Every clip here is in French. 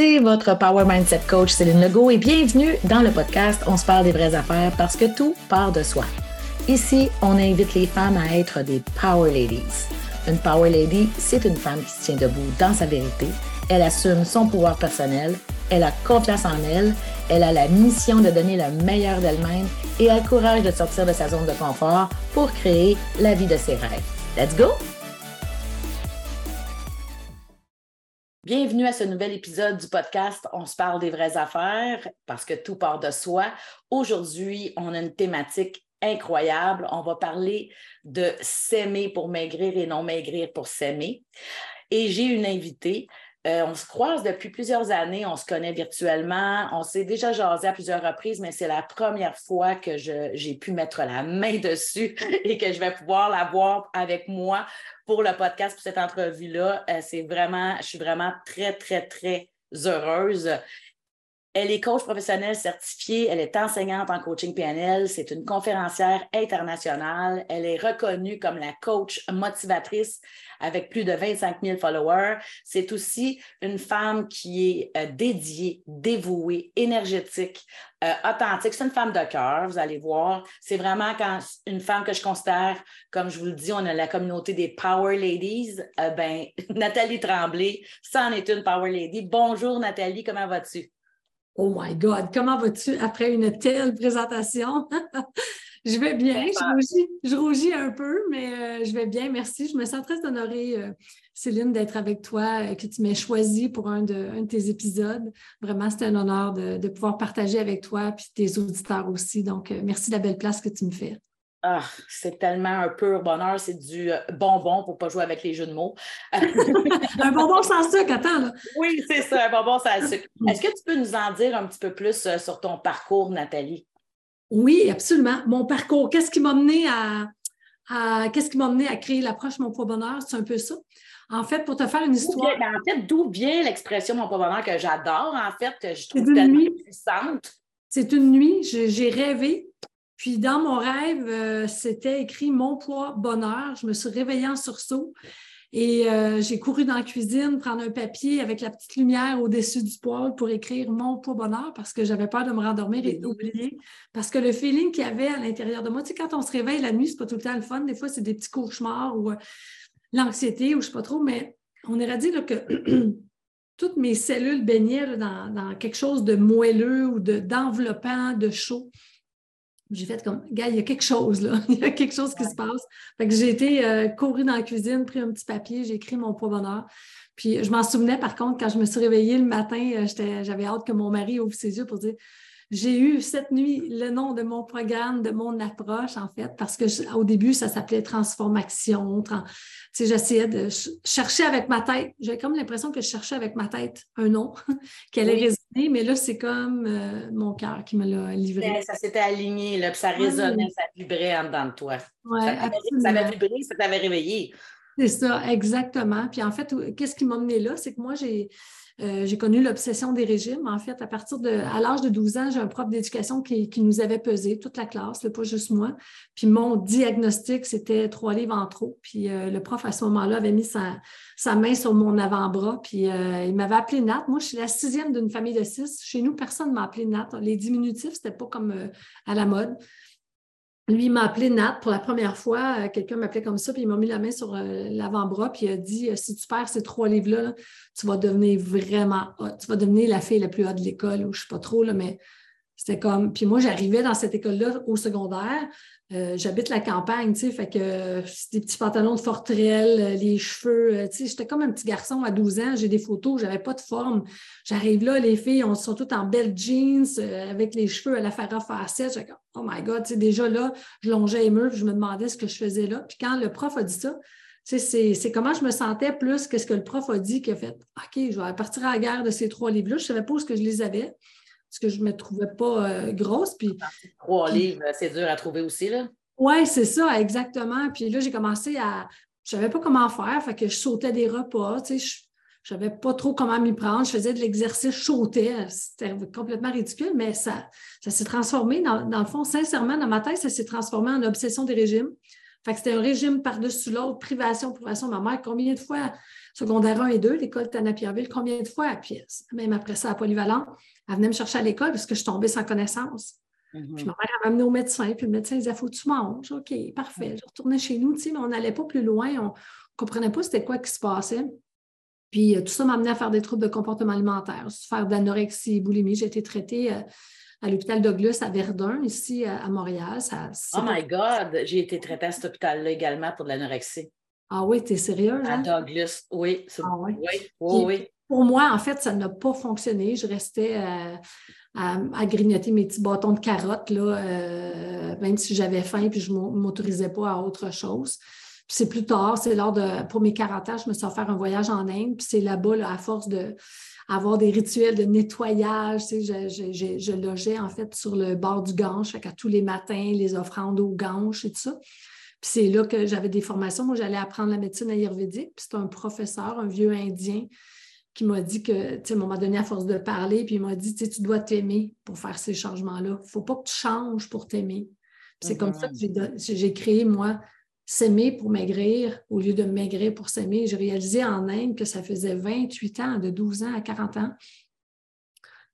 c'est votre Power Mindset Coach Céline Legault et bienvenue dans le podcast On se parle des vraies affaires parce que tout part de soi. Ici, on invite les femmes à être des Power Ladies. Une Power Lady, c'est une femme qui se tient debout dans sa vérité. Elle assume son pouvoir personnel, elle a confiance en elle, elle a la mission de donner le meilleur d'elle-même et a le courage de sortir de sa zone de confort pour créer la vie de ses rêves. Let's go! Bienvenue à ce nouvel épisode du podcast On se parle des vraies affaires parce que tout part de soi. Aujourd'hui, on a une thématique incroyable. On va parler de s'aimer pour maigrir et non maigrir pour s'aimer. Et j'ai une invitée euh, on se croise depuis plusieurs années, on se connaît virtuellement, on s'est déjà jasé à plusieurs reprises, mais c'est la première fois que j'ai pu mettre la main dessus et que je vais pouvoir la voir avec moi pour le podcast, pour cette entrevue-là. Euh, c'est vraiment, je suis vraiment très, très, très heureuse. Elle est coach professionnelle certifiée, elle est enseignante en coaching PNL, c'est une conférencière internationale, elle est reconnue comme la coach motivatrice avec plus de 25 000 followers. C'est aussi une femme qui est euh, dédiée, dévouée, énergétique, euh, authentique. C'est une femme de cœur, vous allez voir. C'est vraiment une femme que je considère, comme je vous le dis, on a la communauté des Power Ladies. Euh, ben, Nathalie Tremblay, ça en est une Power Lady. Bonjour Nathalie, comment vas-tu? Oh my God, comment vas-tu après une telle présentation? je vais bien, je rougis, un peu, mais euh, je vais bien, merci. Je me sens très honorée, euh, Céline, d'être avec toi, euh, que tu m'aies choisi pour un de, tes épisodes. Vraiment, c'est un honneur de, pouvoir partager avec toi et tes auditeurs aussi. Donc, merci de la belle place que tu me fais. Ah, c'est tellement un pur bonheur, c'est du euh, bonbon pour ne pas jouer avec les jeux de mots. un bonbon sans sucre, attends. Là. Oui, c'est ça, un bonbon sans sucre. Est-ce que tu peux nous en dire un petit peu plus euh, sur ton parcours, Nathalie? Oui, absolument. Mon parcours, qu'est-ce qui m'a mené à, qu'est-ce qui m'a mené à créer l'approche Mon Poids Bonheur? C'est un peu ça. En fait, pour te faire une histoire. Ben, en fait, d'où vient l'expression Mon Poids Bonheur que j'adore, en fait, que je trouve tellement nuit. puissante? C'est une nuit, j'ai rêvé puis dans mon rêve, euh, c'était écrit Mon poids bonheur. Je me suis réveillée en sursaut et euh, j'ai couru dans la cuisine prendre un papier avec la petite lumière au-dessus du poêle pour écrire Mon poids bonheur parce que j'avais peur de me rendormir et d'oublier. Parce que le feeling qu'il y avait à l'intérieur de moi, tu sais, quand on se réveille la nuit, c'est pas tout le temps le fun. Des fois, c'est des petits cauchemars ou euh, l'anxiété ou je sais pas trop, mais on aurait dit que toutes mes cellules baignaient dans, quelque chose de moelleux ou d'enveloppant, de chaud j'ai fait comme, gars, il y a quelque chose là, il y a quelque chose qui se passe. Fait que j'ai été euh, courir dans la cuisine, pris un petit papier, j'ai écrit mon poids bonheur. Puis je m'en souvenais par contre, quand je me suis réveillée le matin, euh, j'avais hâte que mon mari ouvre ses yeux pour dire j'ai eu cette nuit le nom de mon programme, de mon approche, en fait, parce que au début, ça s'appelait Transformation. J'essayais de chercher avec ma tête. J'avais comme l'impression que je cherchais avec ma tête un nom qui allait résonner, mais là, c'est comme euh, mon cœur qui me l'a livré. Ça s'était aligné, là, puis ça résonnait, ça vibrait en dedans de toi. Ouais, ça avait vibré, ça t'avait réveillé. C'est ça, exactement. Puis en fait, qu'est-ce qui m'a mené là? C'est que moi, j'ai euh, j'ai connu l'obsession des régimes. En fait, à partir de, à l'âge de 12 ans, j'ai un prof d'éducation qui, nous avait pesé, toute la classe, pas juste moi. Puis mon diagnostic, c'était trois livres en trop. Puis euh, le prof, à ce moment-là, avait mis sa, main sur mon avant-bras. Puis euh, il m'avait appelé Nat. Moi, je suis la sixième d'une famille de six. Chez nous, personne ne m'a appelé Nat. Les diminutifs, c'était pas comme à la mode. Lui, il m'a appelé Nat pour la première fois. Euh, quelqu'un m'appelait comme ça, puis il m'a mis la main sur euh, l'avant-bras, puis il a dit euh, Si tu perds ces trois livres-là, tu vas devenir vraiment. Tu vas devenir la fille la plus haute de l'école, ou je ne sais pas trop, là, mais c'était comme. Puis moi, j'arrivais dans cette école-là au secondaire. Euh, j'habite la campagne, tu sais, fait que euh, des petits pantalons de forterelle, euh, les cheveux, tu sais, j'étais comme un petit garçon à 12 ans, j'ai des photos, j'avais pas de forme. J'arrive là, les filles, on sont toutes en belles jeans, avec les cheveux à la Farah Fawcett. J'étais oh my God, tu sais, déjà là, je longeais les murs, je me demandais ce que je faisais là. Puis quand le prof a dit ça, c'est comment je me sentais plus que ce que le prof a dit, qui a fait, OK, je vais partir à la guerre de ces trois livres-là. Je savais pas où ce que je les avais parce que je ne me trouvais pas euh, grosse. Puis, Trois livres, c'est dur à trouver aussi, là. Oui, c'est ça, exactement. Puis là, j'ai commencé à. Je ne savais pas comment faire, fait que je sautais des repas, tu sais, je ne savais pas trop comment m'y prendre. Je faisais de l'exercice, je sautais. C'était complètement ridicule, mais ça, ça s'est transformé, dans, dans, le fond, sincèrement, dans ma tête, ça s'est transformé en obsession des régimes. Fait que c'était un régime par-dessus l'autre, privation, privation. Ma mère, combien de fois, secondaire 1 et 2, l'école Tanapierville, combien de fois, puis même après ça, à Polyvalent, elle venait me chercher à l'école parce que je tombais sans connaissance. Mm-hmm. Puis ma mère m'a amené au médecin, puis le médecin disait Faut que tu manges. OK, parfait. Je retournais chez nous, mais on n'allait pas plus loin. On ne comprenait pas c'était quoi qui se passait. Puis euh, tout ça m'a amené à faire des troubles de comportement alimentaire, faire de l'anorexie, boulimie. J'ai été traitée euh, à l'hôpital Douglas à Verdun, ici à, Montréal. oh my God! J'ai été traitée à cet hôpital-là également pour de l'anorexie. Ah oui, tu es sérieuse? À hein? Douglas, oui. Ah oui, oui, Pour moi, en fait, ça n'a pas fonctionné. Je restais euh, à, grignoter mes petits bâtons de carottes, là, même si j'avais faim et je ne m'autorisais pas à autre chose c'est plus tard, c'est lors de, pour mes 40 ans, je me suis offert un voyage en Inde, puis c'est là-bas, à force d'avoir des rituels de nettoyage. Tu sais, je, logeais en fait sur le bord du Gange, fait tous les matins, les offrandes au Gange et tout ça. Puis c'est là que j'avais des formations. Moi, j'allais apprendre la médecine ayurvédique. Puis c'est un professeur, un vieux Indien, qui m'a dit que, tu sais, moment donné, à force de parler, puis il m'a dit, tu sais, tu dois t'aimer pour faire ces changements-là. Il ne faut pas que tu changes pour t'aimer. C'est comme ça que j'ai créé, moi, s'aimer pour maigrir au lieu de maigrir pour s'aimer. J'ai réalisé en Inde que ça faisait 28 ans, de 12 ans à 40 ans,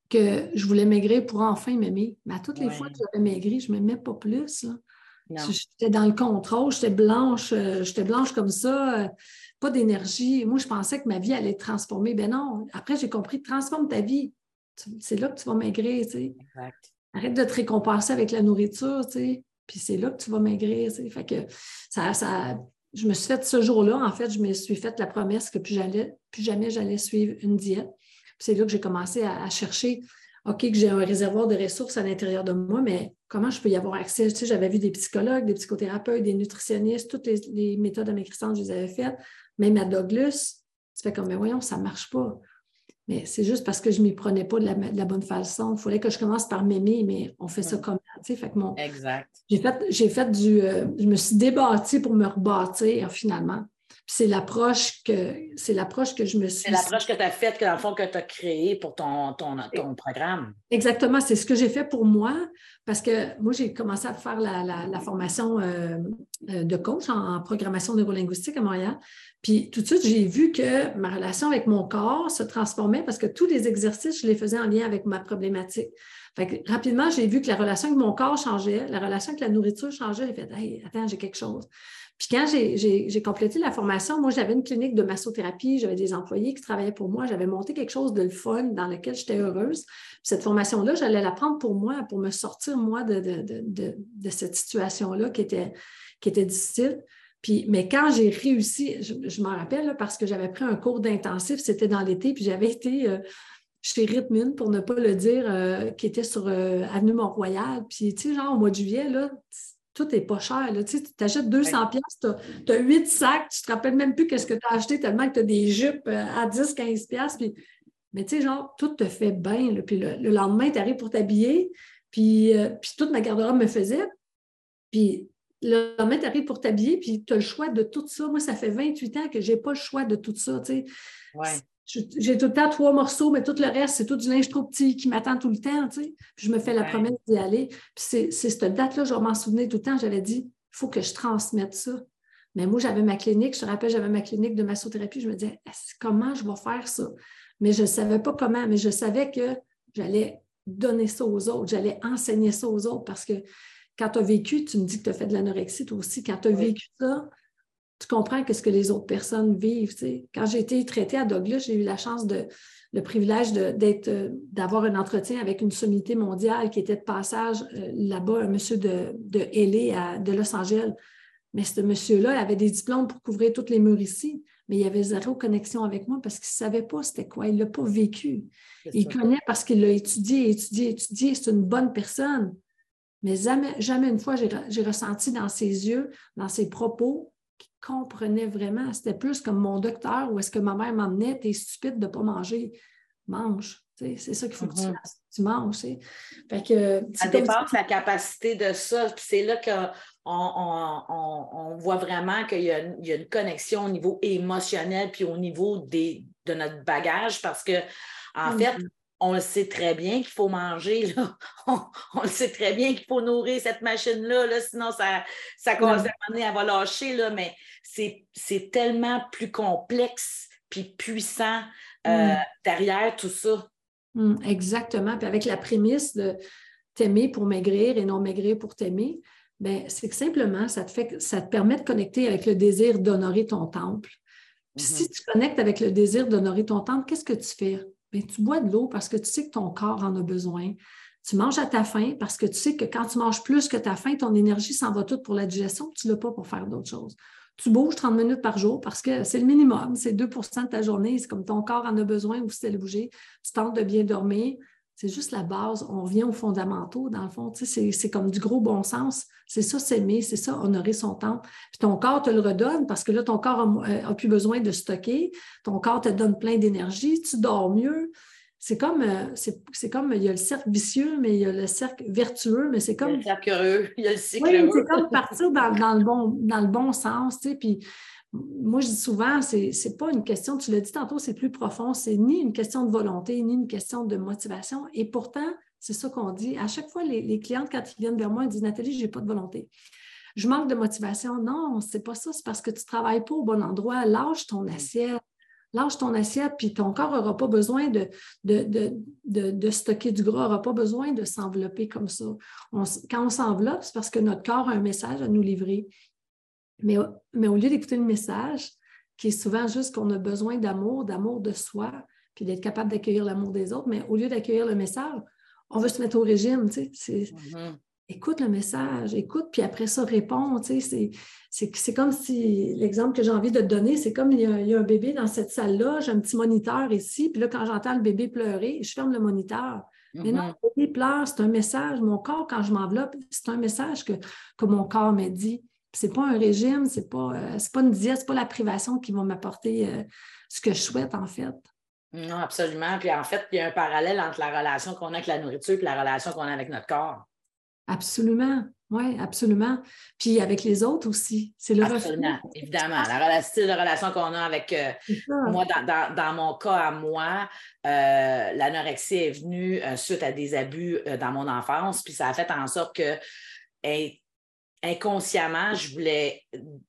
que je voulais maigrir pour enfin m'aimer. Mais à toutes les fois que j'avais maigri, je ne m'aimais pas plus. J'étais dans le contrôle, j'étais blanche, euh, j'étais blanche comme ça, euh, pas d'énergie. Moi, je pensais que ma vie allait être transformée. Ben non, après, j'ai compris, transforme ta vie. C'est là que tu vas maigrir. Arrête de te récompenser avec la nourriture. sais puis c'est là que tu vas maigrir. Fait que ça, ça, je me suis fait ce jour-là, en fait, je me suis fait la promesse que plus, jamais j'allais suivre une diète. c'est là que j'ai commencé à, chercher, OK, que j'ai un réservoir de ressources à l'intérieur de moi, mais comment je peux y avoir accès? Tu sais, j'avais vu des psychologues, des psychothérapeutes, des nutritionnistes, toutes les, méthodes amaigrissantes, je les avais faites. Même à Douglas, tu fais comme, mais voyons, ça ne marche pas. Mais c'est juste parce que je ne m'y prenais pas de la, bonne façon. Il fallait que je commence par m'aimer, mais on fait ça comme ça. Fait que mon, exact. J'ai fait, j'ai fait du. Euh, je me suis débattie pour me rebâtir finalement c'est l'approche que c'est l'approche que je me suis. C'est l'approche que tu as faite, que dans le fond, que tu as créée pour ton, ton, ton programme. Exactement, c'est ce que j'ai fait pour moi, parce que moi, j'ai commencé à faire la, formation euh, euh, de coach en, programmation neurolinguistique à Montréal. Puis tout de suite, j'ai vu que ma relation avec mon corps se transformait parce que tous les exercices, je les faisais en lien avec ma problématique. Fait rapidement, j'ai vu que la relation avec mon corps changeait, la relation avec la nourriture changeait. J'ai fait, hey, attends, j'ai quelque chose. Puis quand j'ai complété la formation, moi, j'avais une clinique de massothérapie, j'avais des employés qui travaillaient pour moi, j'avais monté quelque chose de fun dans lequel j'étais heureuse. cette formation-là, j'allais la prendre pour moi, pour me sortir, moi, de, cette situation-là qui était, difficile. Puis, mais quand j'ai réussi, je, m'en rappelle parce que j'avais pris un cours d'intensif, c'était dans l'été, puis j'avais été euh, chez Rhythmune, pour ne pas le dire, euh, qui était sur euh, Avenue Mont-Royal. Puis, tu sais, genre au mois de juillet, là, tout n'est pas cher. Tu achètes 200 pièces, tu as, 8 sacs, tu ne te rappelles même plus qu'est-ce que tu as acheté tellement que tu as des jupes euh, à 10, 15 pièces. Mais tu sais, genre, tout te fait bien. Puis le, lendemain, tu arrives pour t'habiller. Puis, euh, puis toute ma garde-robe me faisait. Puis le lendemain, tu arrives pour t'habiller, puis tu as le choix de tout ça. Moi, ça fait 28 ans que je n'ai pas le choix de tout ça. Tu sais j'ai tout le temps trois morceaux, mais tout le reste, c'est tout du linge trop petit qui m'attend tout le temps. Tu sais. Puis je me fais la promesse d'y aller. Puis c'est cette date-là, je m'en souvenais tout le temps. J'avais dit, il faut que je transmette ça. Mais moi, j'avais ma clinique, je te rappelle, j'avais ma clinique de massothérapie. Je me disais, comment je vais faire ça? Mais je ne savais pas comment, mais je savais que j'allais donner ça aux autres, j'allais enseigner ça aux autres parce que quand tu as vécu, tu me dis que tu as fait de l'anorexie toi aussi, quand tu as vécu ça, tu comprends que ce que les autres personnes vivent. Quand j'ai été traitée à Douglas, j'ai eu la chance de le privilège euh, d'avoir un entretien avec une sommité mondiale qui était de passage euh, là-bas, un monsieur de, de LA de Los Angeles. Mais ce monsieur-là avait des diplômes pour couvrir toutes les murs ici, mais il avait zéro connexion avec moi parce qu'il ne savait pas c'était quoi. Il ne l'a pas vécu. Il connaît parce qu'il l'a étudié, étudié, étudié. C'est une bonne personne. Mais jamais, jamais une fois, j'ai ressenti dans ses yeux, dans ses propos, comprenait vraiment. C'était plus comme mon docteur ou est-ce que ma mère m'emmenait, t'es stupide de ne pas manger. Mange. C'est ça qu'il faut que tu fasses. Tu manges. Fait que, ça dépasse la capacité de ça. C'est là qu'on on, voit vraiment qu'il y, a une connexion au niveau émotionnel puis au niveau des, de notre bagage parce que, en fait, mm-hmm. On le sait très bien qu'il faut manger. Là. On, le sait très bien qu'il faut nourrir cette machine-là, là, sinon ça, ça commence à elle va lâcher. Là, mais c'est tellement plus complexe puis puissant euh, mm. derrière tout ça. Mm, exactement. Puis avec la prémisse de t'aimer pour maigrir et non maigrir pour t'aimer, ben, c'est que simplement, ça te, fait, ça te permet de connecter avec le désir d'honorer ton temple. Puis si mm-hmm. tu connectes avec le désir d'honorer ton temple, qu'est-ce que tu fais? Bien, tu bois de l'eau parce que tu sais que ton corps en a besoin. Tu manges à ta faim parce que tu sais que quand tu manges plus que ta faim, ton énergie s'en va toute pour la digestion, tu ne l'as pas pour faire d'autres choses. Tu bouges 30 minutes par jour parce que c'est le minimum, c'est 2% de ta journée, c'est comme ton corps en a besoin ou si tu bouger. Tu tentes de bien dormir, c'est juste la base. On revient aux fondamentaux, dans le fond. c'est comme du gros bon sens. C'est ça, s'aimer, c'est ça, honorer son temps. Puis ton corps te le redonne parce que là, ton corps n'a euh, plus besoin de stocker. Ton corps te donne plein d'énergie. Tu dors mieux. C'est comme, euh, c'est comme, il y a le cercle vicieux, mais il y a le cercle vertueux, mais c'est comme. Il y a le cercle heureux, il y a le cycle oui, C'est comme partir dans, le bon, dans le bon sens, tu sais. Puis moi, je dis souvent, ce n'est pas une question, tu l'as dit tantôt, c'est plus profond, c'est ni une question de volonté, ni une question de motivation. Et pourtant, c'est ça qu'on dit. À chaque fois, les, clientes, quand ils viennent vers moi, ils disent Nathalie, je n'ai pas de volonté. Je manque de motivation. Non, c'est pas ça, c'est parce que tu ne travailles pas au bon endroit. Lâche ton assiette. Lâche ton assiette, puis ton corps n'aura pas besoin de, de, stocker du gras, n'aura pas besoin de s'envelopper comme ça. quand on s'enveloppe, c'est parce que notre corps a un message à nous livrer. Mais, au lieu d'écouter le message, qui est souvent juste qu'on a besoin d'amour, d'amour de soi, puis d'être capable d'accueillir l'amour des autres, mais au lieu d'accueillir le message, on veut se mettre au régime, tu sais. Mm-hmm. Écoute le message, écoute, puis après ça, réponds, tu sais. C'est comme si, l'exemple que j'ai envie de te donner, c'est comme il y, a, un bébé dans cette salle-là, j'ai un petit moniteur ici, puis là, quand j'entends le bébé pleurer, je ferme le moniteur. Mais non, mm-hmm. le bébé pleure, c'est un message. Mon corps, quand je m'enveloppe, c'est un message que, que mon corps m'a dit. Ce n'est pas un régime, ce n'est pas, euh, pas une diète, ce n'est pas la privation qui va m'apporter euh, ce que je souhaite, en fait. Non, absolument. Puis en fait, il y a un parallèle entre la relation qu'on a avec la nourriture et la relation qu'on a avec notre corps. Absolument. Oui, absolument. Puis avec les autres aussi. C'est le Absolument, évidemment. La style de relation qu'on a avec euh, moi, dans, mon cas à moi, l'anorexie est venue suite à des abus dans mon enfance, puis ça a fait en sorte que inconsciemment, je voulais,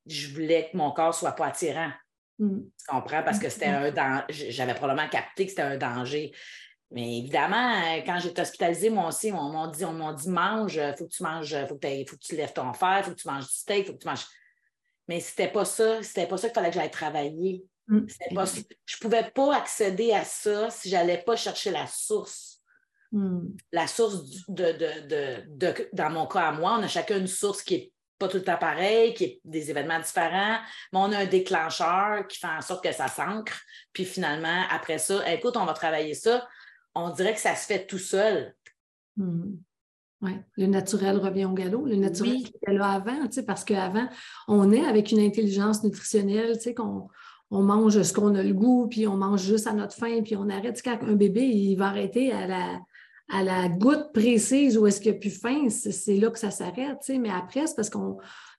je voulais que mon corps soit pas attirant. Mm. Tu comprends? Parce que c'était un danger. J'avais probablement capté que c'était un danger. Mais évidemment, quand j'étais hospitalisée, moi aussi, on m'a dit, on dit mange, il faut que tu manges, il faut, que tu lèves ton fer, il faut que tu manges du steak, il faut que tu manges. Mais c'était pas ça, c'était pas ça qu'il fallait que j'aille travailler. Mm. Pas, je ne pouvais pas accéder à ça si je n'allais pas chercher la source. Mm. La source de, de, dans mon cas à moi, on a chacun une source qui n'est pas tout le temps pareil, qui est des événements différents, mais on a un déclencheur qui fait en sorte que ça s'ancre. Puis finalement, après ça, écoute, on va travailler ça. On dirait que ça se fait tout seul. Mm. Oui, le naturel revient au galop. Le naturel oui. était là avant, parce qu'avant, on est avec une intelligence nutritionnelle, qu'on on mange ce qu'on a le goût, puis on mange juste à notre faim, puis on arrête. Quand un bébé, il va arrêter à la, à la goutte précise où est-ce qu'il n'y a plus faim, c'est là que ça s'arrête. Mais après, c'est parce qu'on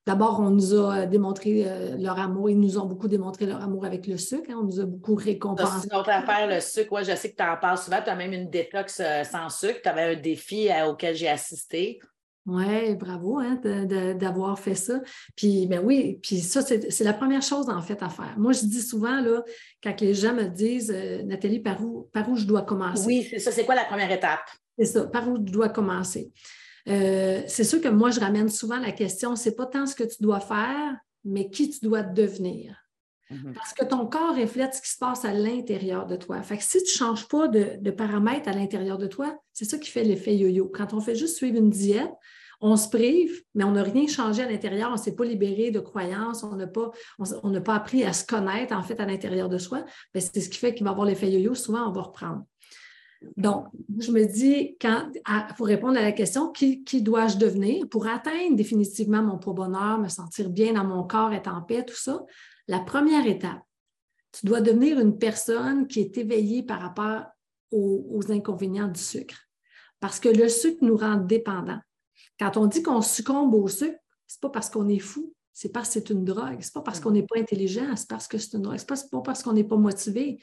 D'abord, on nous a démontré euh, leur amour. Ils nous ont beaucoup démontré leur amour avec le sucre. Hein. On nous a beaucoup récompensé. C'est une autre affaire, le sucre. Ouais, je sais que tu en parles souvent. Tu as même une détox euh, sans sucre. Tu avais un défi euh, auquel j'ai assisté. Oui, bravo hein, d'avoir fait ça. Puis, ben oui, puis ça, c'est la première chose en fait à faire. Moi, je dis souvent, là, quand les gens me disent, Nathalie, par où, par où je dois commencer? Oui, c'est ça. C'est quoi la première étape? C'est ça, par où je dois commencer? Euh, c'est sûr que moi, je ramène souvent la question, c'est pas tant ce que tu dois faire, mais qui tu dois devenir. Mhm. Parce que ton corps reflète ce qui se passe à l'intérieur de toi. Fait que si tu ne changes pas de, paramètres à l'intérieur de toi, c'est ça qui fait l'effet yo-yo. Quand on fait juste suivre une diète, on se prive, mais on n'a rien changé à l'intérieur, on ne s'est pas libéré de croyances, on n'a pas, on, pas appris à se connaître en fait à l'intérieur de soi. Ben, c'est ce qui fait qu'il va avoir l'effet yo-yo, souvent on va reprendre. Donc, je me dis, quand, pour répondre à la question, qui, dois-je devenir pour atteindre définitivement mon pro bonheur, me sentir bien dans mon corps, être en paix, tout ça? La première étape, tu dois devenir une personne qui est éveillée par rapport aux, inconvénients du sucre. Parce que le sucre nous rend dépendants. Quand on dit qu'on succombe au sucre, ce n'est pas parce qu'on est fou, c'est parce que c'est une drogue. Ce n'est pas parce qu'on n'est pas intelligent, c'est parce que c'est une drogue. Ce n'est pas parce qu'on n'est pas motivé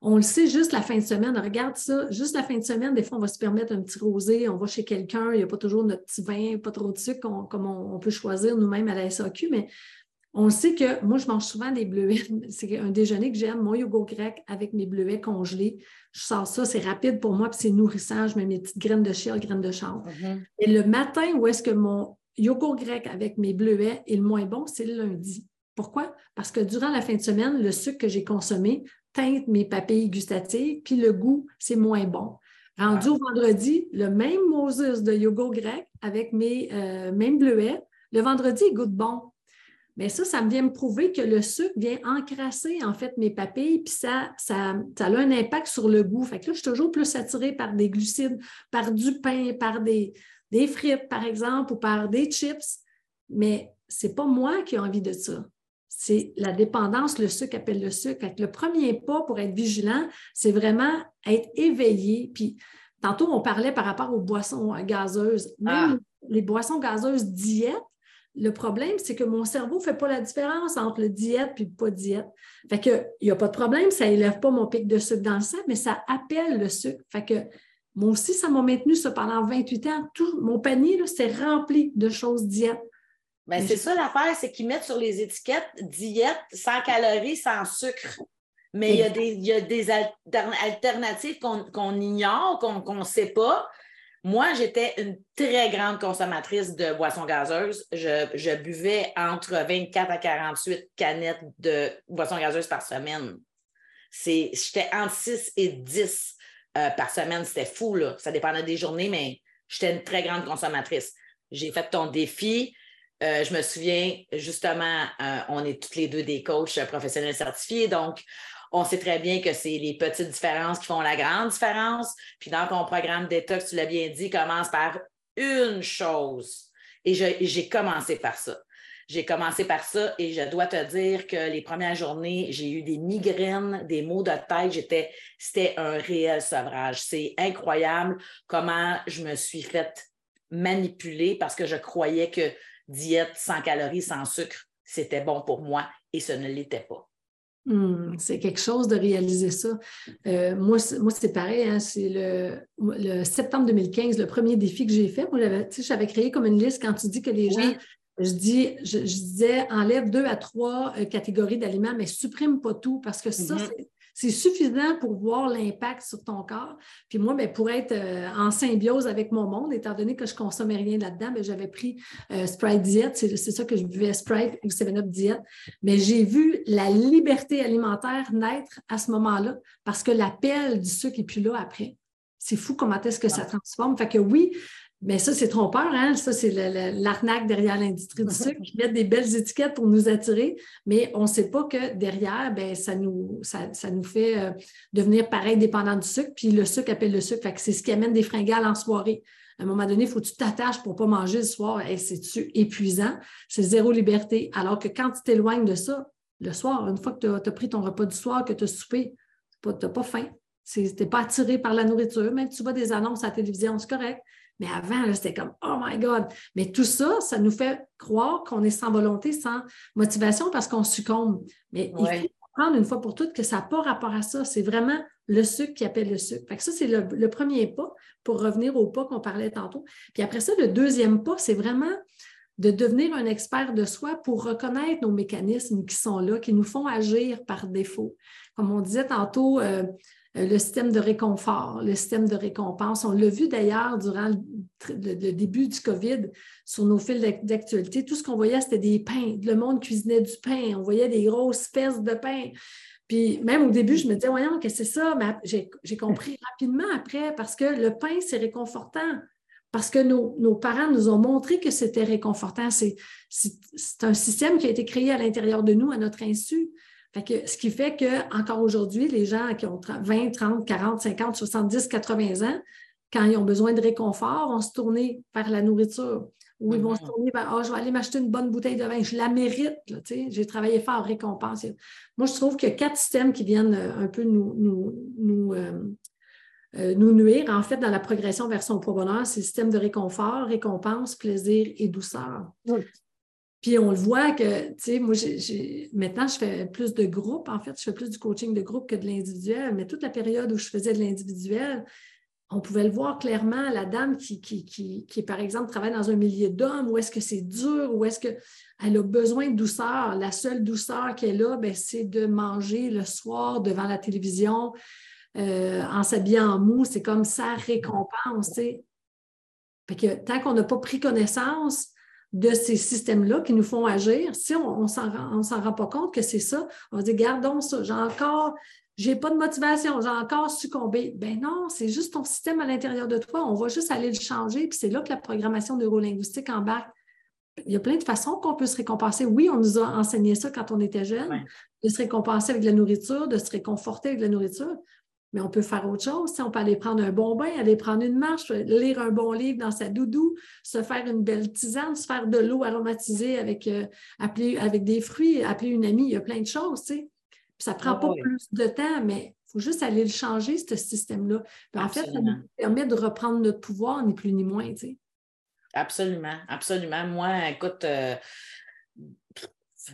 On le sait juste la fin de semaine. Regarde ça, juste la fin de semaine, des fois, on va se permettre un petit rosé, on va chez quelqu'un, il n'y a pas toujours notre petit vin, pas trop de sucre comme on, peut choisir nous-mêmes à la SAQ, mais on sait que moi, je mange souvent des bleuets. C'est un déjeuner que j'aime, mon yogourt grec avec mes bleuets congelés. Je sors ça, c'est rapide pour moi, puis c'est nourrissant. Je mets mes petites graines de chia, graines de chanvre. Mm-hmm. Et le matin, où est-ce que mon yogourt grec avec mes bleuets est le moins bon, c'est le lundi. Pourquoi? Parce que durant la fin de semaine, le sucre que j'ai consommé teinte mes papilles gustatives, puis le goût, c'est moins bon. Rendu au vendredi, le même Moses de yogourt grec avec mes euh, mêmes bleuets, le vendredi, il goûte bon. Mais ça, ça me vient me prouver que le sucre vient encrasser en fait mes papilles, puis ça, ça, ça, a un impact sur le goût. Fait que là, je suis toujours plus attirée par des glucides, par du pain, par des, des frites, par exemple, ou par des chips. Mais ce n'est pas moi qui ai envie de ça c'est la dépendance, le sucre appelle le sucre. Le premier pas pour être vigilant, c'est vraiment être éveillé. Puis, tantôt, on parlait par rapport aux boissons gazeuses. Même ah. les boissons gazeuses diète, le problème, c'est que mon cerveau ne fait pas la différence entre le diète et le pas diète. Fait que, il n'y a pas de problème, ça n'élève pas mon pic de sucre dans le sang, mais ça appelle le sucre. Fait que, moi aussi, ça m'a maintenu ça pendant 28 ans. Tout mon panier, c'est rempli de choses diète. Ben, c'est ça l'affaire, c'est qu'ils mettent sur les étiquettes diète sans calories, sans sucre. Mais il y a des, y a des alternatives qu'on ignore, qu'on ne sait pas. Moi, j'étais une très grande consommatrice de boissons gazeuses. Je, buvais entre 24 à 48 canettes de boissons gazeuses par semaine. J'étais entre 6 et 10 euh, par semaine. C'était fou, là. Ça dépendait des journées, mais j'étais une très grande consommatrice. J'ai fait ton défi. Euh, je me souviens, justement, euh, on est toutes les deux des coachs professionnels certifiés, donc on sait très bien que c'est les petites différences qui font la grande différence. Puis dans ton programme détox, tu l'as bien dit, commence par une chose. Et j'ai commencé par ça. J'ai commencé par ça et je dois te dire que les premières journées, j'ai eu des migraines, des maux de tête. C'était un réel sevrage. C'est incroyable comment je me suis faite manipuler parce que je croyais que diète sans calories, sans sucre, c'était bon pour moi et ce ne l'était pas. Hmm, c'est quelque chose de réaliser ça. Euh, moi, c'est pareil, hein, c'est le, septembre 2015, le premier défi que j'ai fait. Moi, j'avais créé comme une liste quand tu dis que les gens, je, dis, je, disais, enlève deux à trois euh, catégories d'aliments, mais supprime pas tout parce que ça, mm-hmm. C'est suffisant pour voir l'impact sur ton corps. Puis moi, bien, pour être euh, en symbiose avec mon monde, étant donné que je ne consommais rien là-dedans, ben, j'avais pris euh, Sprite Diet, c'est ça que je buvais Sprite ou 7-Up Diet. Mais j'ai vu la liberté alimentaire naître à ce moment-là parce que l'appel du sucre n'est plus là après. C'est fou comment est-ce que ça transforme. Fait que oui, mais ça, c'est trompeur, hein? Ça, c'est l'arnaque derrière l'industrie du sucre. Ils mettent des belles étiquettes pour nous attirer, mais on ne sait pas que derrière, ben, ça, nous, ça, nous fait euh, devenir pareil dépendant du sucre, puis le sucre appelle le sucre. c'est ce qui amène des fringales en soirée. À un moment donné, il faut que tu t'attaches pour ne pas manger le soir. Et c'est épuisant? C'est zéro liberté. Alors que quand tu t'éloignes de ça, le soir, une fois que tu as, pris ton repas du soir, que tu as soupé, tu n'as pas faim. Tu n'es pas attiré par la nourriture. Même tu vois des annonces à la télévision, c'est correct. Mais avant, c'était comme Oh my God! Mais tout ça, ça nous fait croire qu'on est sans volonté, sans motivation parce qu'on succombe. Mais il faut comprendre une fois pour toutes que ça n'a pas rapport à ça. C'est vraiment le sucre qui appelle le sucre. Fait que ça, c'est le, premier pas pour revenir au pas qu'on parlait tantôt. Puis après ça, le deuxième pas, c'est vraiment de devenir un expert de soi pour reconnaître nos mécanismes qui sont là, qui nous font agir par défaut. Comme on disait tantôt, euh, le système de réconfort, le système de récompense. On l'a vu d'ailleurs durant le, début du COVID sur nos fils d'actualité. Tout ce qu'on voyait, c'était des pains. Le monde cuisinait du pain. On voyait des grosses fesses de pain. Puis même au début, je me disais, voyons, que c'est ça? Mais j'ai compris rapidement après parce que le pain, c'est réconfortant. Parce que nos, nos, parents nous ont montré que c'était réconfortant. C'est un système qui a été créé à l'intérieur de nous, à notre insu ce qui fait qu'encore aujourd'hui, les gens qui ont 20, 30, 40, 50, 70, 80 ans, quand ils ont besoin de réconfort, vont se tourner vers la nourriture. Ou ils vont se mm-hmm. tourner vers oh, je vais aller m'acheter une bonne bouteille de vin, je la mérite. J'ai travaillé fort, récompense. Moi, je trouve qu'il y a quatre systèmes qui viennent euh, un peu nous, nous, euh, euh, nous, nuire. En fait, dans la progression vers son propre bonheur, c'est le système de réconfort, récompense, plaisir et douceur. Puis on le voit que, tu sais, moi, maintenant, je fais plus de groupes. En fait, je fais plus du coaching de groupe que de l'individuel. Mais toute la période où je faisais de l'individuel, on pouvait le voir clairement, la dame qui, qui, qui, par exemple, travaille dans un milieu d'hommes, où est-ce que c'est dur, où est-ce qu'elle a besoin de douceur. La seule douceur qu'elle a, ben, c'est de manger le soir devant la télévision euh, en s'habillant en mou. C'est comme sa récompense. Fait que tant qu'on n'a pas pris connaissance de ces systèmes-là qui nous font agir, si on ne s'en rend pas compte que c'est ça, on va dire, gardons ça, j'ai encore, j'ai pas de motivation, j'ai encore succombé. Ben non, c'est juste ton système à l'intérieur de toi, on va juste aller le changer, puis c'est là que la programmation neurolinguistique embarque. Il y a plein de façons qu'on peut se récompenser. Oui, on nous a enseigné ça quand on était jeune, de se récompenser avec la nourriture, de se réconforter avec la nourriture mais on peut faire autre chose. On peut aller prendre un bon bain, aller prendre une marche, lire un bon livre dans sa doudou, se faire une belle tisane, se faire de l'eau aromatisée avec, euh, avec des fruits, appeler une amie. Il y a plein de choses. ça ne prend ah pas plus de temps, mais il faut juste aller le changer, ce système-là. En fait, ça nous permet de reprendre notre pouvoir, ni plus ni moins. Absolument, absolument. Moi, écoute, euh,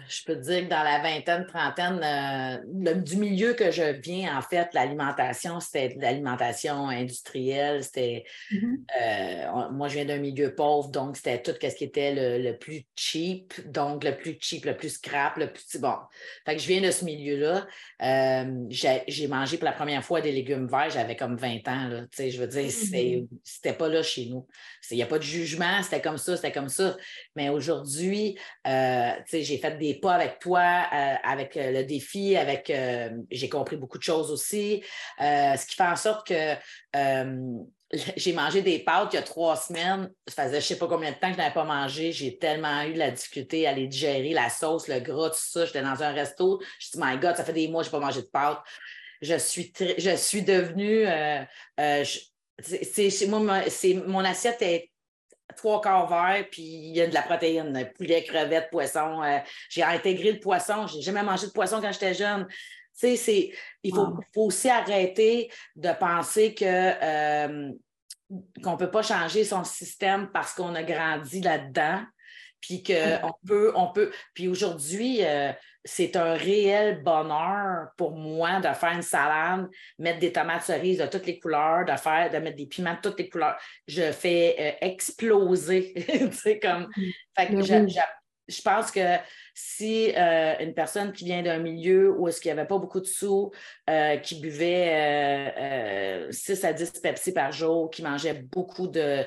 je peux te dire que dans la vingtaine, trentaine, euh, du milieu que je viens, en fait, l'alimentation, c'était l'alimentation industrielle. C'était mm-hmm. euh, moi, je viens d'un milieu pauvre, donc c'était tout ce qui était le, plus cheap, donc le plus cheap, le plus scrap, le plus bon. Fait que je viens de ce milieu-là. Euh, j'ai mangé pour la première fois des légumes verts, j'avais comme 20 ans. Là, je veux dire, mm-hmm. c'était pas là chez nous. Il n'y a pas de jugement, c'était comme ça, c'était comme ça. Mais aujourd'hui, j'ai fait des pas avec toi, euh, avec euh, le défi, avec euh, j'ai compris beaucoup de choses aussi. ce qui fait en sorte que j'ai mangé des pâtes il y a trois semaines. Ça faisait je sais pas combien de temps que je n'avais pas mangé. J'ai tellement eu la difficulté à les digérer, la sauce, le gras, tout ça. J'étais dans un resto. Je dit, my God, ça fait des mois que je n'ai pas mangé de pâtes. Je suis, je suis devenue. c'est, moi, mon assiette est trois quarts verts, puis il y a de la protéine, poulet, crevettes, poisson. Euh, j'ai intégré le poisson. Je n'ai jamais mangé de poisson quand j'étais jeune. Tu sais, il faut, aussi arrêter de penser que euh, qu'on ne peut pas changer son système parce qu'on a grandi là-dedans. Puis qu'on peut, on peut. Puis aujourd'hui, euh, c'est un réel bonheur pour moi de faire une salade, mettre des tomates cerises de toutes les couleurs, de faire, de mettre des piments de toutes les couleurs. Je fais euh, exploser. comme. Mm. je, pense que si euh, une personne qui vient d'un milieu où est-ce qu'il n'y avait pas beaucoup de sous, euh, qui buvait 6 à 10 Pepsi par jour, qui mangeait beaucoup de,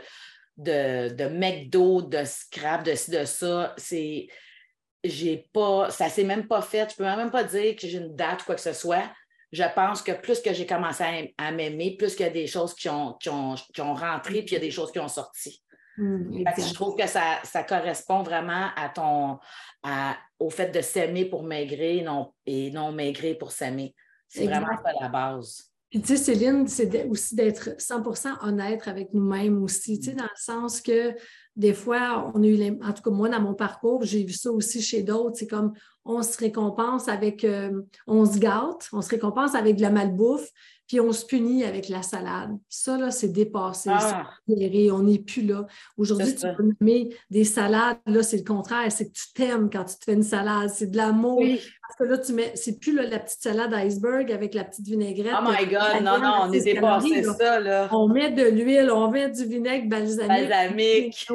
de, de McDo, de scrap, de ci, de ça, c'est j'ai pas, ça s'est même pas fait. Je peux même pas dire que j'ai une date ou quoi que ce soit. Je pense que plus que j'ai commencé à, m'aimer, plus qu'il y a des choses qui ont, qui ont, rentré, puis il y a des choses qui ont sorti. Mmh, je trouve que ça, ça, correspond vraiment à ton, au fait de s'aimer pour maigrir non, et non maigrir pour s'aimer. C'est vraiment ça la base. Puis, tu sais, Céline, c'est aussi d'être 100% honnête avec nous-mêmes aussi, tu sais, dans le sens que des fois, on a eu, en tout cas, moi, dans mon parcours, j'ai vu ça aussi chez d'autres. C'est comme on se récompense avec, euh, on se gâte, on se récompense avec de la malbouffe, puis on se punit avec la salade. Ça, là, c'est dépassé, ah. on n'est plus là. Aujourd'hui, tu peux nommer des salades, là, c'est le contraire, c'est que tu t'aimes quand tu te fais une salade, c'est de l'amour. Parce que là, tu mets, c'est plus la petite salade iceberg avec la petite vinaigrette. Oh my God, non, non, on est dépassé ça, là. On met de l'huile, on met du vinaigre balsamique. Balsamique.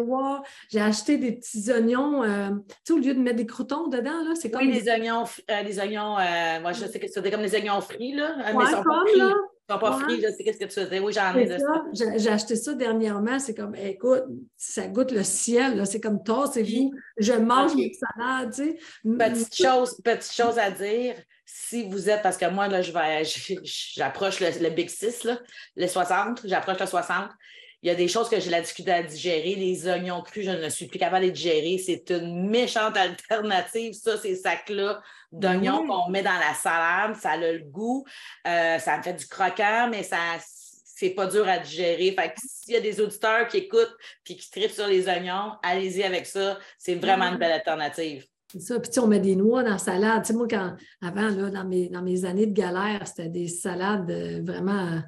J'ai acheté des petits oignons, euh, tu sais, au lieu de mettre des croutons dedans, là, c'est comme... Oui, les oignons, euh, les oignons, euh, moi, je sais que c'est comme les oignons frits, là, mais sont pas frits. Là. Sont pas frits, je sais qu'est-ce que tu faisais? Oui, j'en ai de ça. J'ai acheté ça dernièrement, c'est comme, écoute, ça goûte le ciel, c'est comme toi, c'est vous, je mange okay. mes salades, tu sais. Petite chose, petite chose à dire, si vous êtes, parce que moi, là, je vais, j'approche le, le, Big 6, là, le 60, j'approche le 60, il y a des choses que j'ai la difficulté à digérer. Les oignons crus, je ne suis plus capable de les digérer. C'est une méchante alternative, ça, ces sacs-là d'oignons qu'on met dans la salade. Ça a le goût. Euh, ça me fait du croquant, mais ça c'est pas dur à digérer. Fait que s'il y a des auditeurs qui écoutent et qui tripent sur les oignons, allez-y avec ça. C'est vraiment une belle alternative. C'est ça. Puis, on met des noix dans la salade. Tu sais, moi, quand, avant, là, dans, mes, dans mes années de galère, c'était des salades euh, vraiment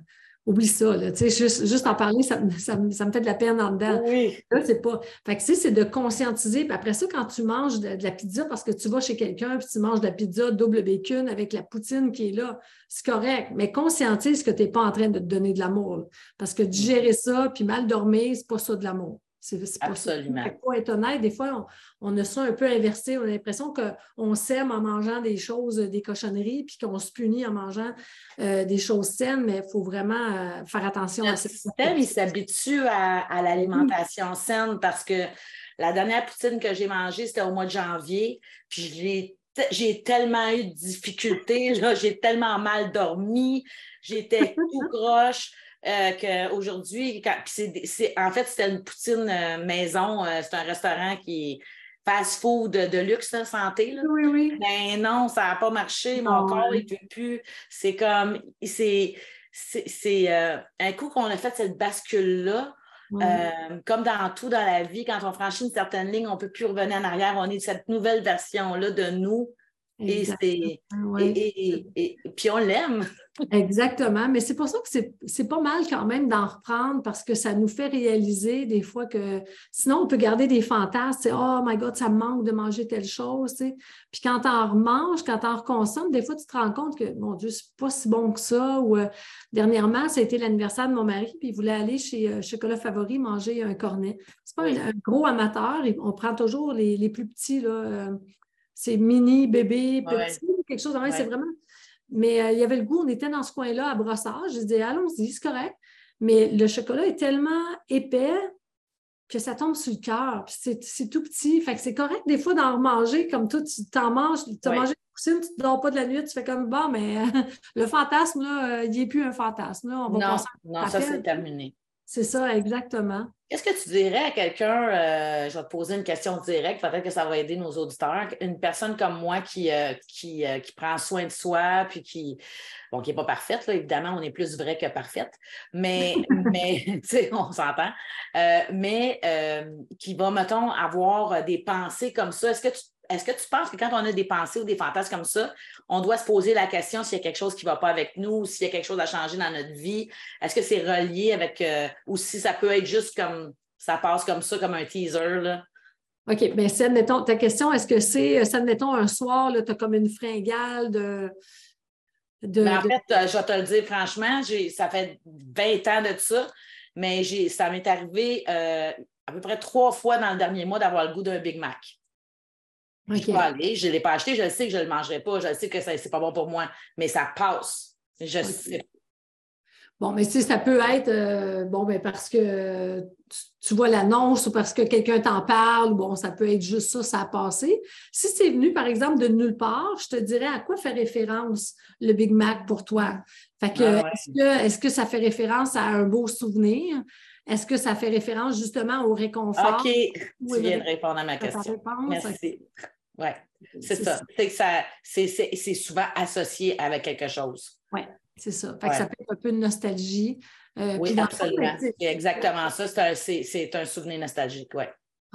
oublie ça. Là, juste, juste en parler, ça, ça, me fait de la peine en dedans. Oui. Là, c'est pas. Fait que, c'est de conscientiser. Puis après ça, quand tu manges de, la pizza, parce que tu vas chez quelqu'un puis tu manges de la pizza double bacon avec la poutine qui est là, c'est correct. Mais conscientise que tu n'es pas en train de te donner de l'amour. Parce que digérer ça puis mal dormir, c'est pas ça de l'amour. C'est pas Absolument. Faut être honnête. Des fois, on, a ça un peu inversé. On a l'impression qu'on s'aime en mangeant des choses, des cochonneries, puis qu'on se punit en mangeant euh, des choses saines, mais il faut vraiment euh, faire attention à ça. Le système, il s'habitue à, l'alimentation saine parce que la dernière poutine que j'ai mangée, c'était au mois de janvier, puis j'ai tellement eu de difficultés, j'ai tellement mal dormi, j'étais tout croche. Euh, qu'aujourd'hui, en fait, c'était une poutine euh, maison. Euh, c'est un restaurant qui est fast-food de, luxe, santé. Oui, oui. Mais ben non, ça n'a pas marché. Mon corps, il ne peut plus. C'est comme, c'est, un coup qu'on a fait cette bascule-là. comme dans tout dans la vie, quand on franchit une certaine ligne, on ne peut plus revenir en arrière. On est cette nouvelle version-là de nous et, et, puis on l'aime. Exactement. Mais c'est pour ça que c'est pas mal quand même d'en reprendre parce que ça nous fait réaliser des fois que sinon on peut garder des fantasmes. Oh my God, ça me manque de manger telle chose. Puis quand on remange, quand on reconsomme, des fois tu te rends compte que mon Dieu, c'est pas si bon que ça. Ou euh, dernièrement, ça a été l'anniversaire de mon mari, puis il voulait aller chez euh, Chocolat Favori manger un cornet. C'est pas un, gros amateur. On prend toujours les, plus petits. Là, euh, c'est mini, bébé, petit, quelque chose. C'est vraiment. Mais euh, il y avait le goût, on était dans ce coin-là à brossage. Je disais, allons-y, c'est correct. Mais le chocolat est tellement épais que ça tombe sur le cœur. C'est tout petit. Fait que c'est correct des fois d'en manger comme toi, tu t'en manges, tu as mangé une poutine, tu ne dors pas de la nuit, tu fais comme bon, mais le fantasme, là, euh, il n'est plus un fantasme. Là. On va non, non ça c'est terminé. C'est ça, exactement. Qu'est-ce que tu dirais à quelqu'un, euh, je vais te poser une question directe, peut-être que ça va aider nos auditeurs, une personne comme moi qui, euh, qui, euh, qui, prend soin de soi, puis qui, bon, qui n'est pas parfaite, là, évidemment, on est plus vrai que parfaite, mais, mais tu sais, on s'entend, mais qui va, mettons, avoir des pensées comme ça. Est-ce que tu est-ce que tu penses que quand on a des pensées ou des fantasmes comme ça, on doit se poser la question s'il y a quelque chose qui ne va pas avec nous, s'il y a quelque chose à changer dans notre vie? Est-ce que c'est relié avec, euh, ou si ça peut être juste comme, ça passe comme ça, comme un teaser? Là? OK, bien, si, admettons, ta question, est-ce que c'est, si, admettons, un soir, tu as comme une fringale de. de, ben, en fait, euh, je vais te le dire franchement, ça fait 20 ans de ça, mais ça m'est arrivé euh, à peu près trois fois dans le dernier mois d'avoir le goût d'un Big Mac. Je vais aller, je ne l'ai pas acheté, je sais que je ne le mangerai pas, je sais que ce n'est pas bon pour moi, mais ça passe. Je sais. Bon, mais si ça peut être euh, bon, ben parce que tu, vois l'annonce ou parce que quelqu'un t'en parle, bon, ça peut être juste ça, ça a passé. Si c'est venu, par exemple, de nulle part, je te dirais à quoi fait référence le Big Mac pour toi? Fait que, ah est-ce que, est-ce que ça fait référence à un beau souvenir? Est-ce que ça fait référence justement au réconfort? OK, tu viens de répondre à ma question. Merci. Oui, c'est ça. C'est souvent associé avec quelque chose. Oui, c'est ça. Fait que ça peut être un peu de nostalgie. Euh, oui, absolument. C'est exactement ça. C'est un, souvenir nostalgique, oui.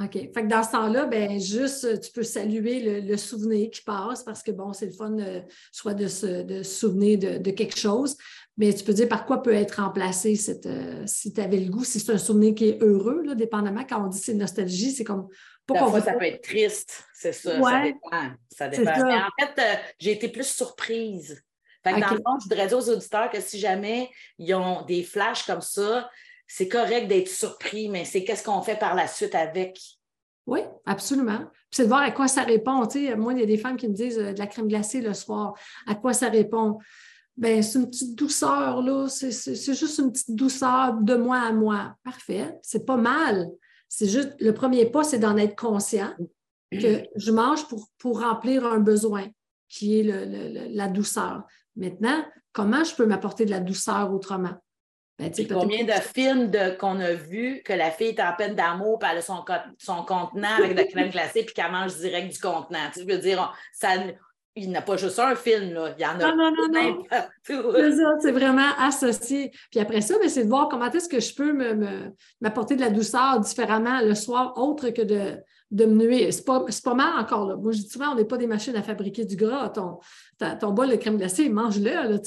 OK. Fait que dans ce temps-là, ben juste, tu peux saluer le, souvenir qui passe parce que, bon, c'est le fun euh, soit de se, de souvenir de, quelque chose, mais tu peux dire par quoi peut être remplacé cette, euh, si tu avais le goût, si c'est un souvenir qui est heureux, là, dépendamment. Quand on dit c'est nostalgie, c'est comme Parfois, ça peut être triste, c'est ça. Ça dépend. Ça dépend. Mais en fait, euh, j'ai été plus surprise. Fait que Dans le fond, je voudrais dire aux auditeurs que si jamais ils ont des flashs comme ça, c'est correct d'être surpris, mais c'est qu'est-ce qu'on fait par la suite avec? Oui, absolument. c'est de voir à quoi ça répond. moi, il y a des femmes qui me disent euh, de la crème glacée le soir. À quoi ça répond? Ben, c'est une petite douceur, là. C'est juste une petite douceur de moi à moi. Parfait. C'est pas mal. C'est juste, le premier pas, c'est d'en être conscient que je mange pour, pour remplir un besoin qui est la douceur. Maintenant, comment je peux m'apporter de la douceur autrement? Ben, combien de films qu'on a vus que la fille est en peine d'amour, puis elle a son, son contenant avec de la crème glacée, puis qu'elle mange direct du contenant? Tu veux dire, ça, il n'a pas juste un film, là. il y en a non, non, non, C'est ça, c'est vraiment associé. Puis après ça, ben, c'est de voir comment est-ce que je peux m'apporter de la douceur différemment le soir, autre que de, de me nuire. C'est pas, pas mal encore. Là. Moi, je dis souvent, on n'est pas des machines à fabriquer du gras. Ton, ton bol de crème glacée, mange-le. Là,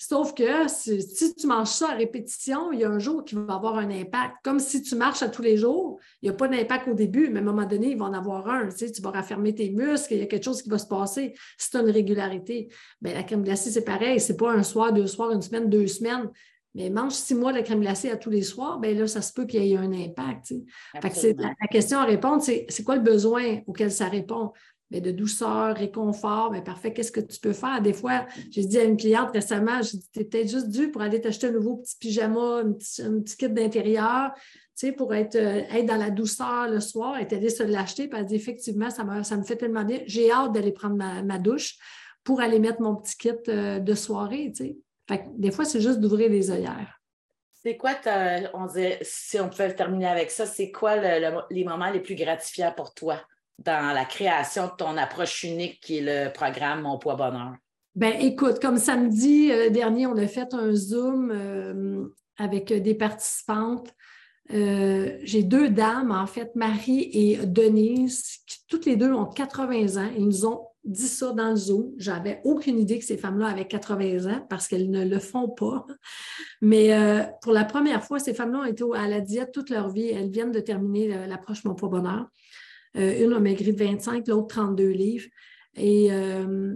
Sauf que si, tu manges ça à répétition, il y a un jour qui va avoir un impact. Comme si tu marches à tous les jours, il n'y a pas d'impact au début, mais à un moment donné, il va en avoir un. Tu, tu vas raffermer tes muscles, il y a quelque chose qui va se passer. C'est une régularité. Bien, la crème glacée, c'est pareil. Ce n'est pas un soir, deux soirs, une semaine, deux semaines. Mais mange six mois de crème glacée à tous les soirs, bien là, ça se peut qu'il y ait un impact. la, la, question à répondre, c'est c'est quoi le besoin auquel ça répond? De douceur, réconfort, mais parfait, qu'est-ce que tu peux faire? Des fois, j'ai dit à une cliente récemment, j'ai dit, tu es peut-être juste dû pour aller t'acheter un nouveau petit pyjama, un petit, kit d'intérieur, tu sais, pour être, euh, être dans la douceur le soir. Elle est allée se l'acheter, puis elle dit, effectivement, ça, me, ça me fait tellement bien. J'ai hâte d'aller prendre ma, douche pour aller mettre mon petit kit euh, de soirée, tu sais. Fait des fois, c'est juste d'ouvrir les œillères. C'est quoi, on disait, si on pouvait terminer avec ça, c'est quoi les moments les plus gratifiants pour toi? Dans la création de ton approche unique qui est le programme Mon Poids Bonheur? Ben, écoute, comme samedi euh, dernier, on a fait un Zoom euh, avec des participantes. Euh, j'ai deux dames, en fait, Marie et Denise, qui toutes les deux ont 80 ans. Ils nous ont dit ça dans le Zoom. J'avais aucune idée que ces femmes-là avaient 80 ans parce qu'elles ne le font pas. Mais pour la première fois, ces femmes-là ont été à la diète toute leur vie. Elles viennent de terminer l'approche Mon Poids Bonheur. Euh, une a maigri de 25, l'autre 32 livres. Et euh,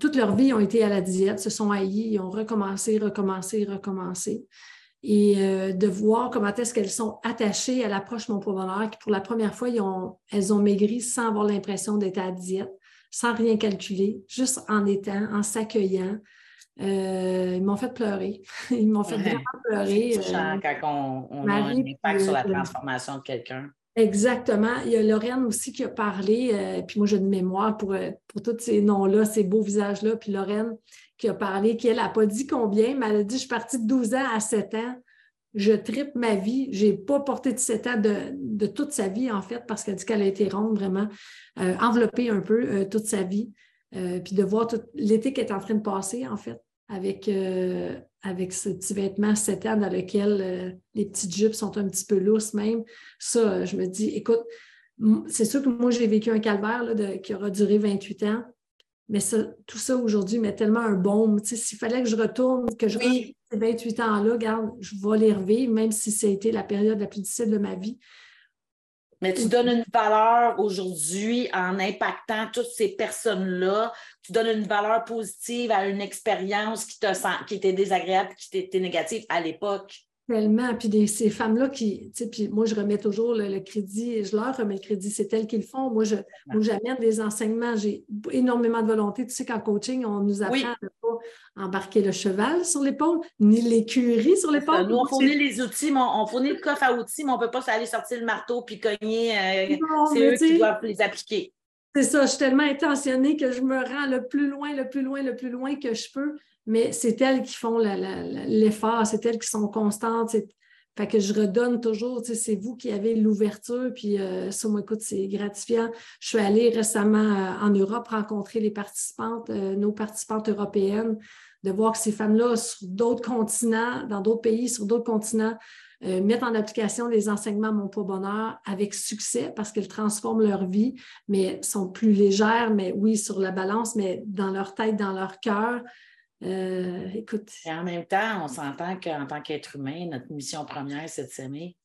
toute leur vie, ils ont été à la diète, se sont haïs, ils ont recommencé, recommencé, recommencé. Et euh, de voir comment est-ce qu'elles sont attachées à l'approche Mon Bonheur, qui pour la première fois, elles ont maigri sans avoir l'impression d'être à la diète, sans rien calculer, juste en étant, en s'accueillant. ils m'ont fait pleurer. Ils m'ont fait vraiment pleurer. C'est quand on, a un impact sur la transformation de quelqu'un. Exactement. Il y a Lorraine aussi qui a parlé, euh, puis moi j'ai une mémoire pour, euh, pour tous ces noms-là, ces beaux visages-là, puis Lorraine qui a parlé, qui elle n'a pas dit combien, mais elle a dit Je suis partie de 12 ans à 7 ans, je tripe ma vie, je n'ai pas porté de 7 ans de, toute sa vie, en fait, parce qu'elle dit qu'elle a été ronde vraiment, euh, enveloppée un peu toute sa vie, puis de voir tout l'été qu'elle est en train de passer, en fait avec, euh, avec ce petit vêtement 7 ans dans lequel euh, les petites jupes sont un petit peu lousses même. Ça, euh, je me dis, écoute, c'est sûr que moi, j'ai vécu un calvaire qui aura duré 28 ans, mais tout ça aujourd'hui met tellement un baume. S'il fallait que je retourne, que je ces 28 ans-là, regarde, je vais les revivre, même si ça a été la période la plus difficile de ma vie. Mais tu donnes une valeur aujourd'hui en impactant toutes ces personnes-là. Tu donnes une valeur positive à une expérience qui, qui était désagréable, qui était négative à l'époque. Tellement. Puis ces femmes-là qui, tu sais, puis moi, je remets toujours le, crédit, je leur remets le crédit, c'est elles qui le font. Moi, je, j'amène des enseignements, j'ai énormément de volonté. Tu sais qu'en coaching, on nous apprend à ne pas embarquer le cheval sur l'épaule, ni l'écurie sur l'épaule. Nous, on fournit les outils, mais on, fournit le coffre à outils, mais on ne peut pas aller sortir le marteau puis cogner. Euh, c'est eux qui doivent les appliquer. C'est ça, je suis tellement intentionnée que je me rends le plus loin, le plus loin, le plus loin que je peux mais c'est elles qui font l'effort, c'est elles qui sont constantes. Que je redonne toujours, c'est vous qui avez l'ouverture, puis euh, ça, moi, écoute, c'est gratifiant. Je suis allée récemment euh, en Europe rencontrer les participantes, euh, nos participantes européennes, de voir que ces femmes-là, sur d'autres continents, dans d'autres pays, sur d'autres continents, mettent en application les enseignements Mon Poids Bonheur avec succès parce qu'elles transforment leur vie, mais sont plus légères, mais oui, sur la balance, mais dans leur tête, dans leur cœur, euh, écoute. Et en même temps, on s'entend qu'en tant qu'être humain, notre mission première, c'est de s'aimer.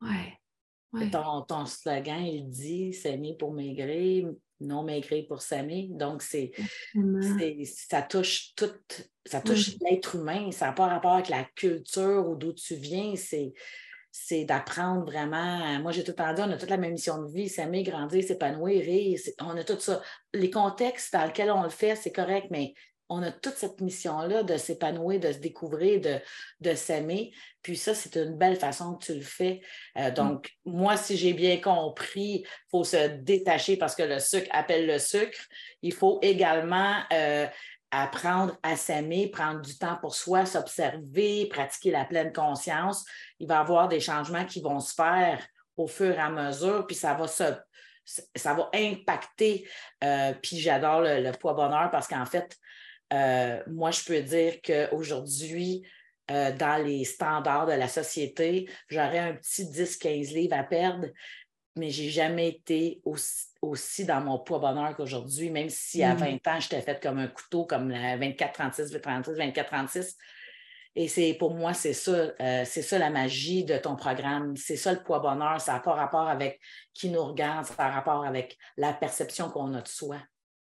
Oui. Ton, slogan, il dit s'aimer pour maigrir, non maigrir pour s'aimer. Donc, c'est, ça touche tout, ça touche l'être humain. Ça n'a pas rapport avec la culture ou d'où tu viens. C'est, c'est d'apprendre vraiment. Moi, j'ai tout entendu, on a toute la même mission de vie, s'aimer, grandir, s'épanouir, rire. On a tout ça. Les contextes dans lesquels on le fait, c'est correct, mais on a toute cette mission-là de s'épanouir, de se découvrir, de, de s'aimer. Puis ça, c'est une belle façon que tu le fais. Euh, mm. donc, moi, si j'ai bien compris, il faut se détacher parce que le sucre appelle le sucre. Il faut également euh, apprendre à s'aimer, prendre du temps pour soi, s'observer, pratiquer la pleine conscience. Il va y avoir des changements qui vont se faire au fur et à mesure, puis ça va se ça va impacter. Euh, puis j'adore le, le, poids bonheur parce qu'en fait, euh, moi, je peux dire qu'aujourd'hui, euh, dans les standards de la société, j'aurais un petit 10-15 livres à perdre. mais j'ai jamais été aussi, dans mon poids bonheur qu'aujourd'hui, même si à 20 mm. ans, j'étais faite comme un couteau, comme la 24-36, 24-36. Et c'est pour moi, c'est ça, euh, c'est ça la magie de ton programme. C'est ça le poids bonheur. Ça n'a pas rapport avec qui nous regarde, ça a rapport avec la perception qu'on a de soi.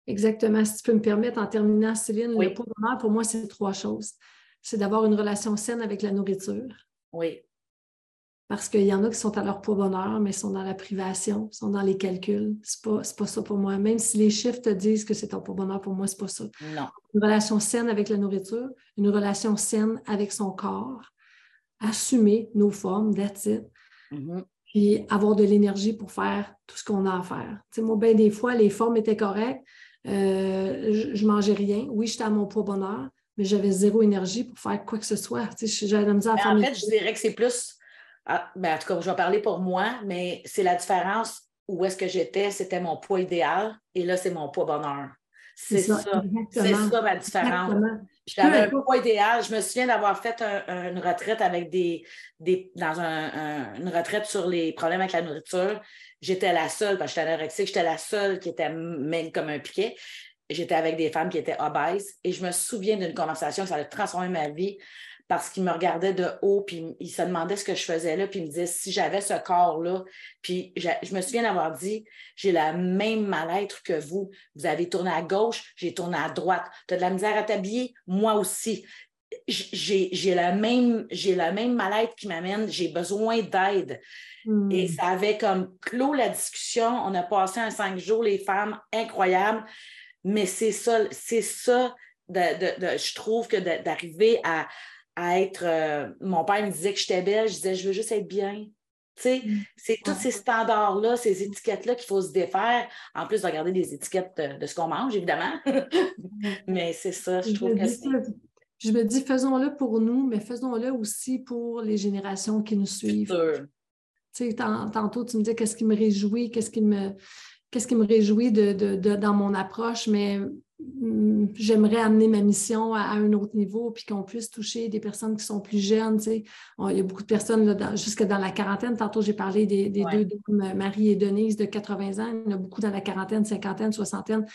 Exactement. Si tu peux me permettre, en terminant, Céline, le poids bonheur, pour moi, c'est trois choses. C'est d'avoir une relation saine avec la nourriture. Oui. Parce qu'il y en a qui sont à leur poids bonheur, mais sont dans la privation, sont dans les calculs. Ce n'est pas, pas, ça pour moi. Même si les chiffres te disent que c'est ton poids bonheur, pour moi, ce n'est pas ça. Non. Une relation saine avec la nourriture, une relation saine avec son corps, assumer nos formes, that's it. Mm-hmm. Puis avoir de l'énergie pour faire tout ce qu'on a à faire. Tu sais, moi, bien des fois, les formes étaient correctes. Euh, je, ne mangeais rien. Oui, j'étais à mon poids bonheur, mais j'avais zéro énergie pour faire quoi que ce soit. Tu sais, j'avais la misère à faire En fait, je dirais que c'est plus ah, ben, en tout cas, je vais parler pour moi, mais c'est la différence où est-ce que j'étais, c'était mon poids idéal et là, c'est mon poids bonheur. C'est ça. C'est ça ma différence. J'avais un poids idéal. Je me souviens d'avoir fait une retraite avec des, des dans une retraite sur les problèmes avec la nourriture. J'étais la seule, parce que j'étais anorexique, j'étais la seule qui était même comme un piquet. J'étais avec des femmes qui étaient obèses et je me souviens d'une conversation, ça a transformé ma vie parce qu'il me regardait de haut, puis il se demandait ce que je faisais là, puis il me disait si j'avais ce corps-là, puis je, me souviens d'avoir dit j'ai la même mal-être que vous. Vous avez tourné à gauche, j'ai tourné à droite. Tu as de la misère à t'habiller, moi aussi. J'ai la même, la même mal-être qui m'amène, j'ai besoin d'aide. Hmm. Et ça avait comme clos la discussion. On a passé un cinq jours, les femmes, incroyables. Mais c'est ça, c'est ça, je trouve que d'arriver à, à être. Euh, mon père me disait que j'étais belle, je disais, je veux juste être bien. Tu sais, mm. c'est tous ces standards-là, ces étiquettes-là qu'il faut se défaire, en plus de regarder des étiquettes de, ce qu'on mange, évidemment. mais c'est ça, je, trouve que c'est. Je me dis, faisons-le pour nous, mais faisons-le aussi pour les générations qui nous suivent. Tu sais, tantôt, tu me disais qu'est-ce qui me réjouit, qu'est-ce qui me, qu'est-ce qui me réjouit de, dans mon approche, mais Mm, j'aimerais amener ma mission à, un autre niveau, puis qu'on puisse toucher des personnes qui sont plus jeunes. il y a beaucoup de personnes jusque dans la quarantaine. Tantôt, j'ai parlé des, deux Marie et Denise de 80 ans. Il y en a beaucoup dans la quarantaine, cinquantaine, soixantaine.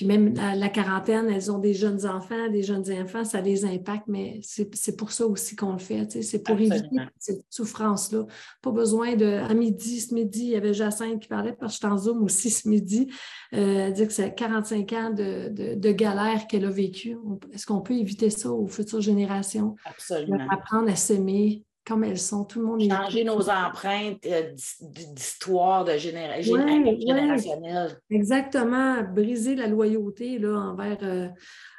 Puis même la, quarantaine, elles ont des jeunes enfants, des jeunes enfants, ça les impacte, mais c'est pour ça aussi qu'on le fait. C'est pour éviter cette souffrance-là. Pas besoin de. À midi, ce midi, il y avait Jacinthe qui parlait, parce que je suis en Zoom aussi ce midi, euh, dire que c'est 45 ans de, de, galère qu'elle a vécu. Est-ce qu'on peut éviter ça aux futures générations? Absolument. Apprendre à s'aimer, comme elles sont. Tout le monde Changer nos empreintes euh, d'histoire de générationnelle. Exactement. Briser la loyauté là, envers, euh,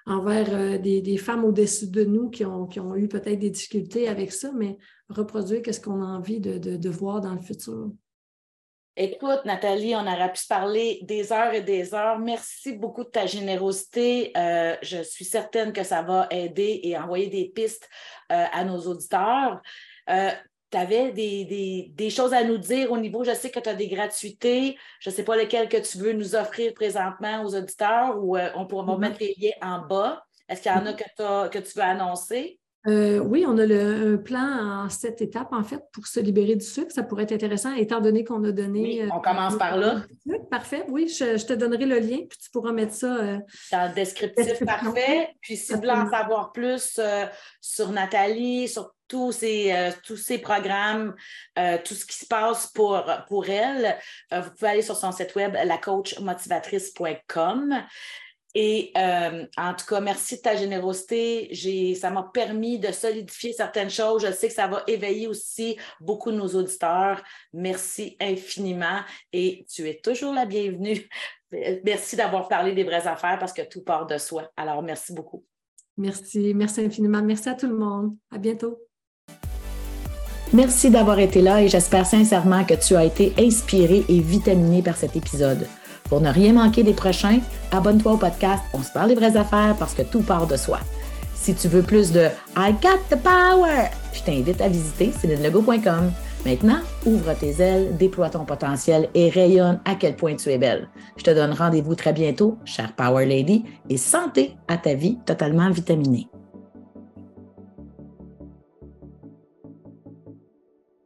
envers euh, des, femmes au-dessus de nous qui ont, qui ont eu peut-être des difficultés avec ça, mais reproduire qu'est-ce qu'on a envie de, de, voir dans le futur. Écoute, Nathalie, on aurait pu se parler des heures et des heures. Merci beaucoup de ta générosité. je suis certaine que ça va aider et envoyer des pistes à nos auditeurs. Euh, tu avais des, choses à nous dire au niveau, je sais que tu as des gratuités, je ne sais pas lesquelles que tu veux nous offrir présentement aux auditeurs ou euh, on pourra mm-hmm. mettre les liens en bas. Est-ce qu'il y en a que, que tu veux annoncer? Euh, oui, on a le, un plan en sept étapes, en fait, pour se libérer du sucre. Ça pourrait être intéressant, étant donné qu'on a donné. on commence par là. Parfait, oui, je, te donnerai le lien, puis tu pourras mettre ça. Dans le descriptif, parfait. Puis si vous voulez en savoir plus sur Nathalie, sur tous ces, euh, tous ces programmes, euh, tout ce qui se passe pour, pour elle, euh, vous pouvez aller sur son site web, lacoachmotivatrice.com. Et en tout cas, merci de ta générosité. Ça m'a permis de solidifier certaines choses. Je sais que ça va éveiller aussi beaucoup de nos auditeurs. Merci infiniment et tu es toujours la bienvenue. Merci d'avoir parlé des vraies affaires parce que tout part de soi. Alors, merci beaucoup. Merci, merci infiniment. Merci à tout le monde. À bientôt. Merci d'avoir été là et j'espère sincèrement que tu as été inspiré et vitaminé par cet épisode. Pour ne rien manquer des prochains, abonne-toi au podcast On se parle des vraies affaires parce que tout part de soi. Si tu veux plus de I got the power, je t'invite à visiter célinelego.com. Maintenant, ouvre tes ailes, déploie ton potentiel et rayonne à quel point tu es belle. Je te donne rendez-vous très bientôt, chère Power Lady, et santé à ta vie totalement vitaminée.